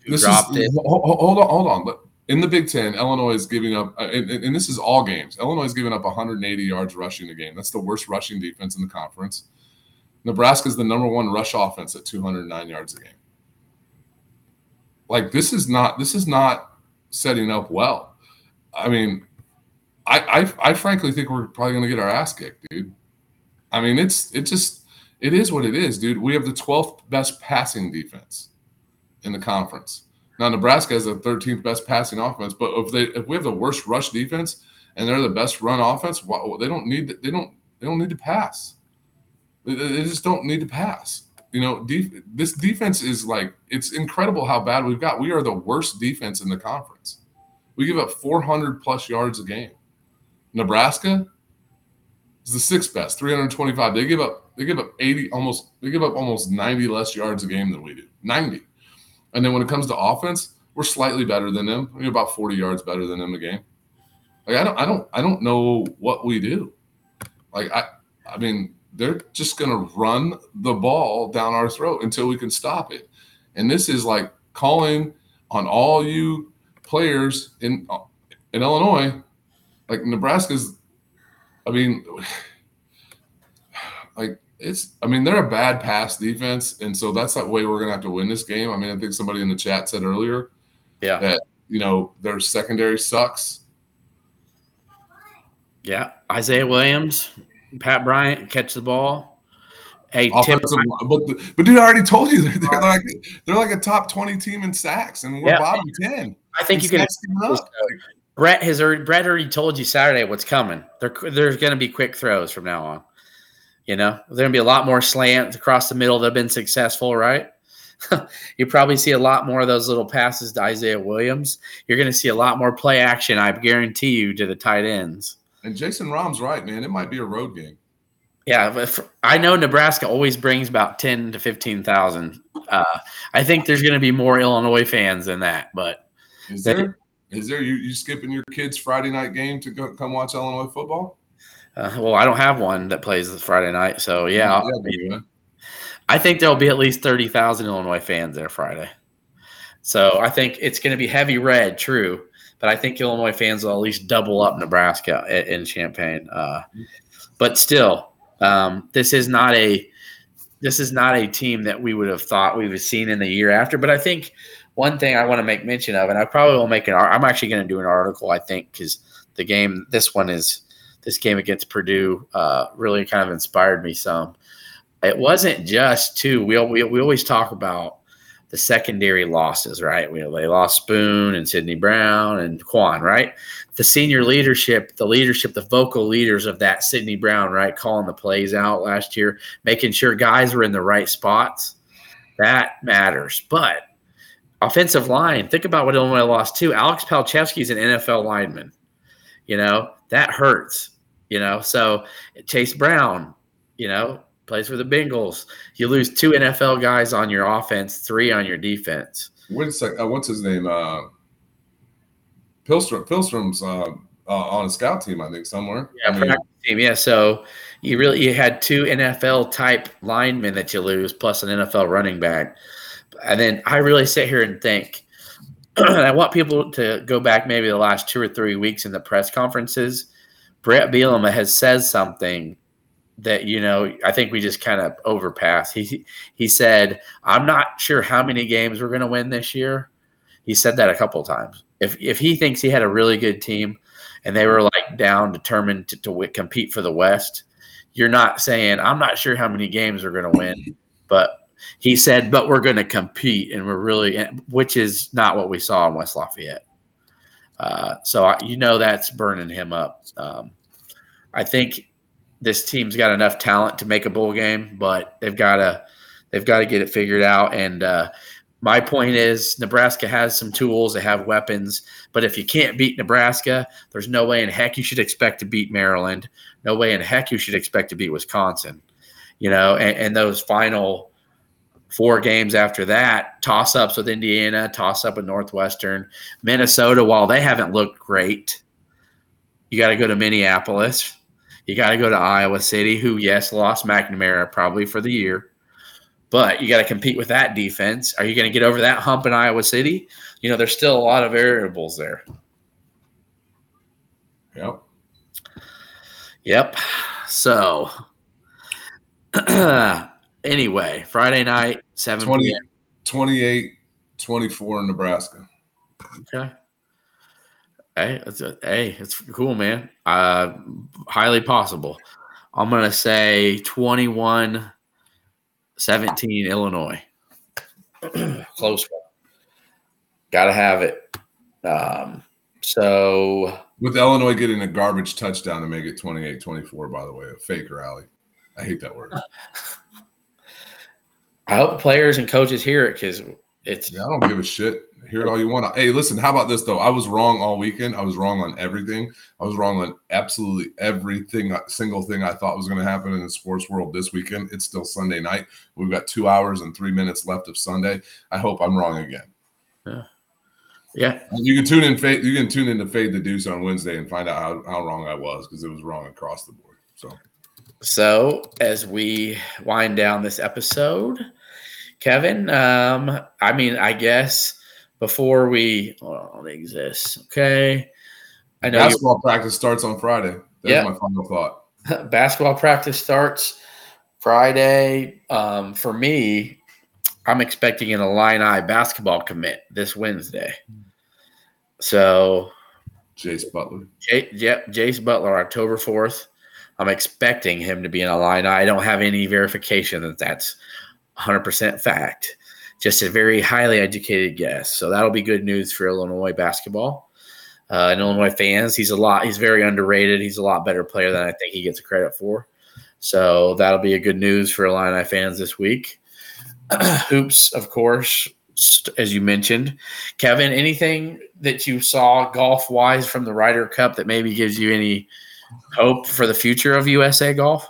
who This dropped is, it. ho- ho- Hold on, hold on. But in the Big Ten, Illinois is giving up, uh, and, and this is all games. Illinois is giving up 180 yards rushing a game. That's the worst rushing defense in the conference. Nebraska is the number one rush offense at 209 yards a game. Like this is not this is not setting up well. I mean, I I, I frankly think we're probably going to get our ass kicked, dude. I mean, it's it just it is what it is, dude. We have the 12th best passing defense in the conference. Now Nebraska has the 13th best passing offense, but if they if we have the worst rush defense and they're the best run offense, why, they don't need they don't they don't need to pass. They, just don't need to pass. You know, def, this defense is like it's incredible how bad we've got. We are the worst defense in the conference. We give up 400 plus yards a game. Nebraska is the sixth best, 325. They give up they give up 80 almost they give up almost 90 less yards a game than we do. 90. And then when it comes to offense, we're slightly better than them. We're about 40 yards better than them a game. Like I don't I don't I don't know what we do. Like I I mean, they're just gonna run the ball down our throat until we can stop it. And this is like calling on all you players in in Illinois, like Nebraska's I mean [SIGHS] like it's I mean they're a bad pass defense, and so that's that way we're gonna have to win this game. I mean, I think somebody in the chat said earlier Yeah, that you know their secondary sucks. yeah. Isaiah Williams, Pat Bryant catch the ball. Hey, Tim, but but dude, I already told you [LAUGHS] they're, they're like they're like a top twenty team in sacks, and we're Yeah. bottom ten. I think you can. Up. Uh, Bret has already, Bret already told you Saturday what's coming. There, there's going to be quick throws from now on. You know, there's going to be a lot more slants across the middle that have been successful, right? [LAUGHS] you probably see a lot more of those little passes to Isaiah Williams. You're going to see a lot more play action, I guarantee you, to the tight ends. And Jason Rom's right, man. It might be a road game. Yeah, but I know Nebraska always brings about ten to fifteen thousand. Uh, I think there's going to be more Illinois fans than that, but Is there? Is there you, you skipping your kids' Friday night game to go come watch Illinois football? uh, well, I don't have one that plays this Friday night, so yeah, yeah, I think there'll be at least 30,000 Illinois fans there Friday. So I think it's going to be heavy red, true, but I think Illinois fans will at least double up Nebraska in Champaign. Uh, but still, um, this is not a this is not a team that we would have thought we would have seen in the year after. But I think one thing I want to make mention of, and I probably will make an. I'm actually going to do an article. I think because the game, this one is this game against Purdue, uh, really kind of inspired me some it wasn't just two. We, we, we always talk about the secondary losses, right? We, they lost Spoon and Sidney Brown and Quan, right? The senior leadership, the leadership, the vocal leaders of that Sidney Brown, right? Calling the plays out last year, making sure guys were in the right spots. That matters. But offensive line, think about what Illinois lost too. Alex Palczewski is an NFL lineman. You know, that hurts. You know, so Chase Brown, you know, plays for the Bengals. You lose two NFL guys on your offense, three on your defense. A. Uh, what's his name? Uh, Pihlstrom. Pihlstrom's uh, uh, on a scout team, I think, somewhere. Yeah, I mean, practice team. Yeah, so you really you had two NFL type linemen that you lose, plus an NFL running back. And then I really sit here and think, [CLEARS THROAT] and I want people to go back maybe the last two or three weeks in the press conferences. Bret Bielema has said something that you know I think we just kind of overpass. He he said, "I'm not sure how many games we're going to win this year." He said that a couple times. If if he thinks he had a really good team and they were like down determined to, to compete for the West, you're not saying I'm not sure how many games we're going to win, but he said, but we're going to compete and we're really, which is not what we saw in West Lafayette. Uh, so I, you know that's burning him up. Um, I think this team's got enough talent to make a bowl game, but they've got to they've got to get it figured out. And uh, my point is, Nebraska has some tools, they have weapons, but if you can't beat Nebraska, there's no way in heck you should expect to beat Maryland. No way in heck you should expect to beat Wisconsin. You know, and, and those final four games after that, toss ups with Indiana, toss up with Northwestern, Minnesota. While they haven't looked great, you got to go to Minneapolis. You got to go to Iowa City, who, yes, lost McNamara probably for the year, but you got to compete with that defense. Are you going to get over that hump in Iowa City? You know, there's still a lot of variables there. Yep. Yep. So, [CLEARS THROAT] anyway, Friday night, 7 20, p.m. 28 24 in Nebraska. Okay. Hey, it's a, hey, it's cool, man. Uh, highly possible. I'm gonna say 21 17 Illinois. [CLEARS THROAT] Close one. Gotta have it. Um, so With Illinois getting a garbage touchdown to make it 28 24, by the way, a fake rally. I hate that word. I hope players and coaches hear it because it's Yeah, I don't give a shit. Hear it all you want. Hey, listen, how about this though? I was wrong all weekend. I was wrong on everything. I was wrong on absolutely everything, single thing I thought was going to happen in the sports world this weekend. It's still Sunday night. We've got two hours and three minutes left of Sunday. I hope I'm wrong again. yeah. Yeah. You can tune in. Fade, you can tune in to Fade the Deuce on Wednesday and find out how, how wrong I was because it was wrong across the board. So So as we wind down this episode, Kevin, um, I mean, I guess before we hold on, let me exist, okay. I know basketball practice starts on Friday. That's Yeah. my final thought. [LAUGHS] basketball practice starts Friday. Um, for me, I'm expecting an Illini basketball commit this Wednesday. So, Jace Butler. J- yep, Jace Butler, October 4th. I'm expecting him to be an Illini. I don't have any verification that that's 100% fact. Just a very highly educated guess. So that'll be good news for Illinois basketball. Uh, and Illinois fans, he's a lot. He's very underrated. He's a lot better player than I think he gets credit for. So that'll be a good news for Illini fans this week. [CLEARS THROAT] Hoops, of course, as you mentioned. Kevin, anything that you saw golf wise from the Ryder Cup that maybe gives you any hope for the future of USA golf?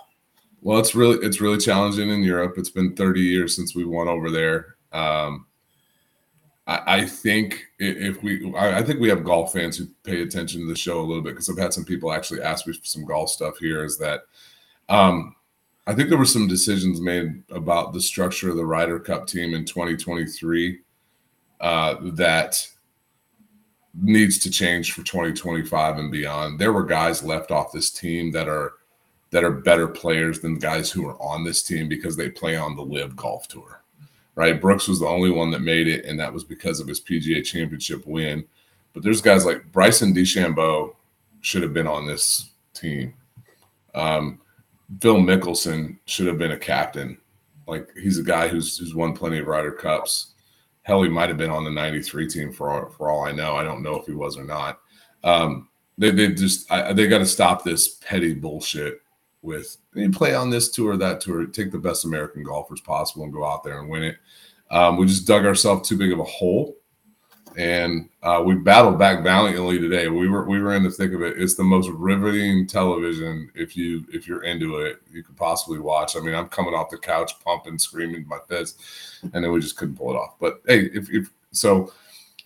Well, it's really it's really challenging in Europe. It's been 30 years since we won over there. Um, I, I think if we, I, I think we have golf fans who pay attention to the show a little bit because I've had some people actually ask me for some golf stuff here. Is that um, I think there were some decisions made about the structure of the Ryder Cup team in 2023 uh, that needs to change for 2025 and beyond. There were guys left off this team that are that are better players than the guys who are on this team because they play on the LIV Golf Tour. Right? Brooks was the only one that made it, and that was because of his PGA Championship win. But there's guys like Bryson DeChambeau should have been on this team. Um, Phil Mickelson should have been a captain. Like he's a guy who's who's won plenty of Ryder Cups. Hell, he might have been on the '93 team for all, for all I know. I don't know if he was or not. Um, they they just I, they got to stop this petty bullshit with you play on this tour, that tour, take the best American golfers possible and go out there and win it. Um, we just dug ourselves too big of a hole, and uh, we battled back valiantly today. We were we were in the thick of it. It's the most riveting television if you if you're into it, you could possibly watch. I mean, I'm coming off the couch, pumping, screaming my fist, and then we just couldn't pull it off. But hey, if, if so.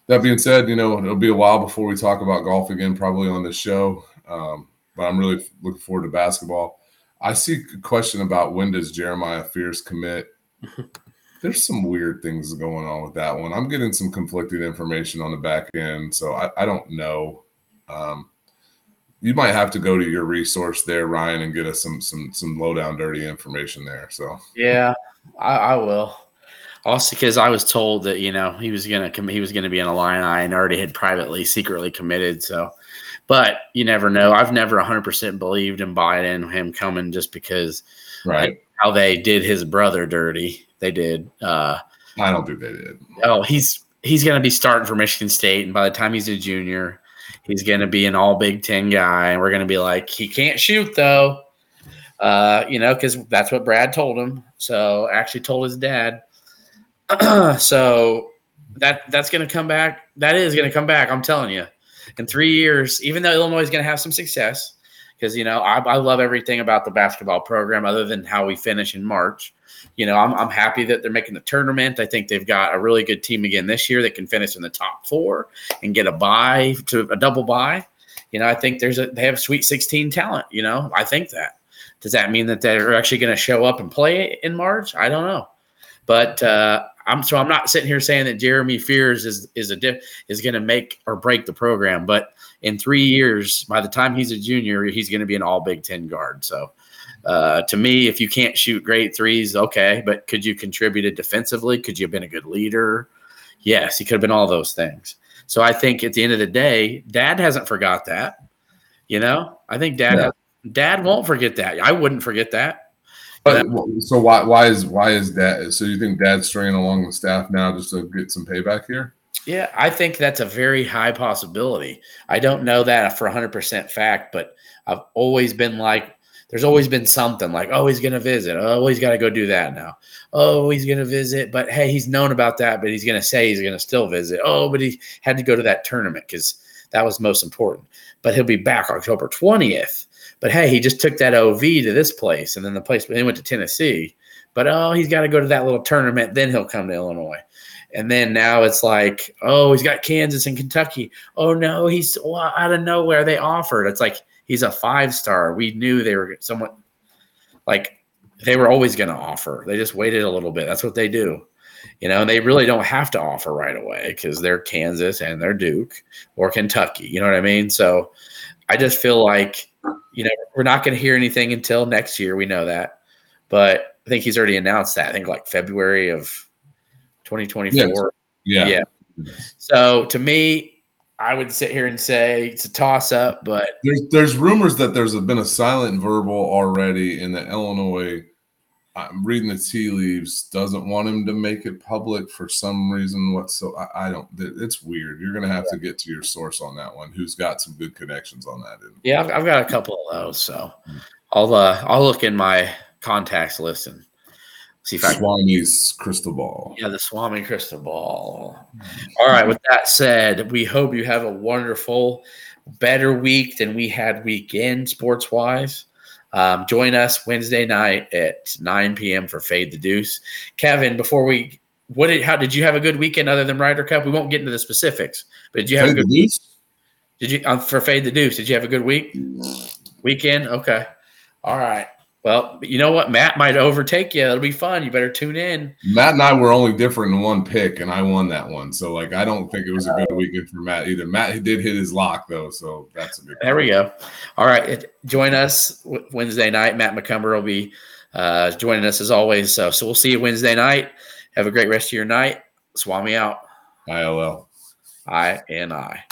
That being said, you know it'll be a while before we talk about golf again, probably on this show. Um, but I'm really looking forward to basketball. I see a question about when does Jeremiah Fears commit. [LAUGHS] There's some weird things going on with that one. I'm getting some conflicting information on the back end, so I, I don't know. Um, you might have to go to your resource there, Ryan, and get us some some some low down dirty information there. So Yeah, I, I will. Also, because I was told that you know he was gonna com- he was gonna be an Illini and already had privately secretly committed. So, but you never know. I've never 100 percent believed in Biden him coming just because right, how they did his brother dirty. They did. Uh, I don't think they did. oh, he's he's gonna be starting for Michigan State, and by the time he's a junior, he's gonna be an All Big Ten guy, and we're gonna be like, he can't shoot though. Uh, you know, because that's what Brad told him. So actually told his dad. [CLEARS THROAT] so that that's going to come back. That is going to come back. I'm telling you, in three years, even though Illinois is going to have some success, because you know I, I love everything about the basketball program, other than how we finish in March. You know, I'm, I'm happy that they're making the tournament. I think they've got a really good team again this year that can finish in the top four and get a buy to a double buy. You know, I think there's a they have Sweet 16 talent. You know, I think that. Does that mean that they're actually going to show up and play in March? I don't know, but uh, I'm so I'm not sitting here saying that Jeremy Fears is is a diff, is going to make or break the program, but in three years, by the time he's a junior, he's going to be an All Big Ten guard. So. Uh, to me, if you can't shoot great threes, okay, but could you contributed defensively? Could you have been a good leader? Yes, he could have been all those things. So I think at the end of the day, Dad hasn't forgot that. You know, I think Dad yeah. Dad won't forget that. I wouldn't forget that. But so why why is why is that? So you think Dad's stringing along the staff now just to get some payback here? Yeah, I think that's a very high possibility. I don't know that for 100% fact, but I've always been like, there's always been something like, oh, he's going to visit. Oh, he's got to go do that now. Oh, he's going to visit. But hey, he's known about that, but he's going to say he's going to still visit. Oh, but he had to go to that tournament because that was most important. But he'll be back October 20th. But hey, he just took that OV to this place and then the place, he went to Tennessee. But oh, he's got to go to that little tournament. Then he'll come to Illinois. And then now it's like, oh, he's got Kansas and Kentucky. Oh no, he's well, out of nowhere. They offered. It's like he's a five star. We knew they were somewhat like they were always going to offer. They just waited a little bit. That's what they do. You know, they really don't have to offer right away because they're Kansas and they're Duke or Kentucky. You know what I mean? So I just feel like, you know, we're not going to hear anything until next year. We know that. But I think he's already announced that. I think like February of 2024. Yes. Yeah. Yeah. So to me, I would sit here and say it's a toss up, but there's there's rumors that there's been a silent verbal already in the Illinois. I'm reading the tea leaves. Doesn't want him to make it public for some reason. What so I, I don't. It's weird. You're gonna have to get to your source on that one. Who's got some good connections on that? End. Yeah, I've, I've, got a couple of those. So hmm. I'll uh, I'll look in my contacts list and See if I Swami's crystal ball. Yeah, the Swami crystal ball. All right. With that said, we hope you have a wonderful, better week than we had weekend sports wise. Um, join us Wednesday night at 9 p.m. for Fade the Deuce. Kevin, before we what did how did you have a good weekend other than Ryder Cup? We won't get into the specifics, but did you have Fade a good week? Did you um, for Fade the Deuce? Did you have a good week? Weekend? Okay. All right. Well, you know what? Matt might overtake you. It'll be fun. You better tune in. Matt and I were only different in one pick, and I won that one. So, like, I don't think it was a good weekend for Matt either. Matt did hit his lock though, so that's a good. There we go. All right, join us Wednesday night. Matt McCumber will be uh, joining us as always. So, so we'll see you Wednesday night. Have a great rest of your night. Swami out. ILL. I and I.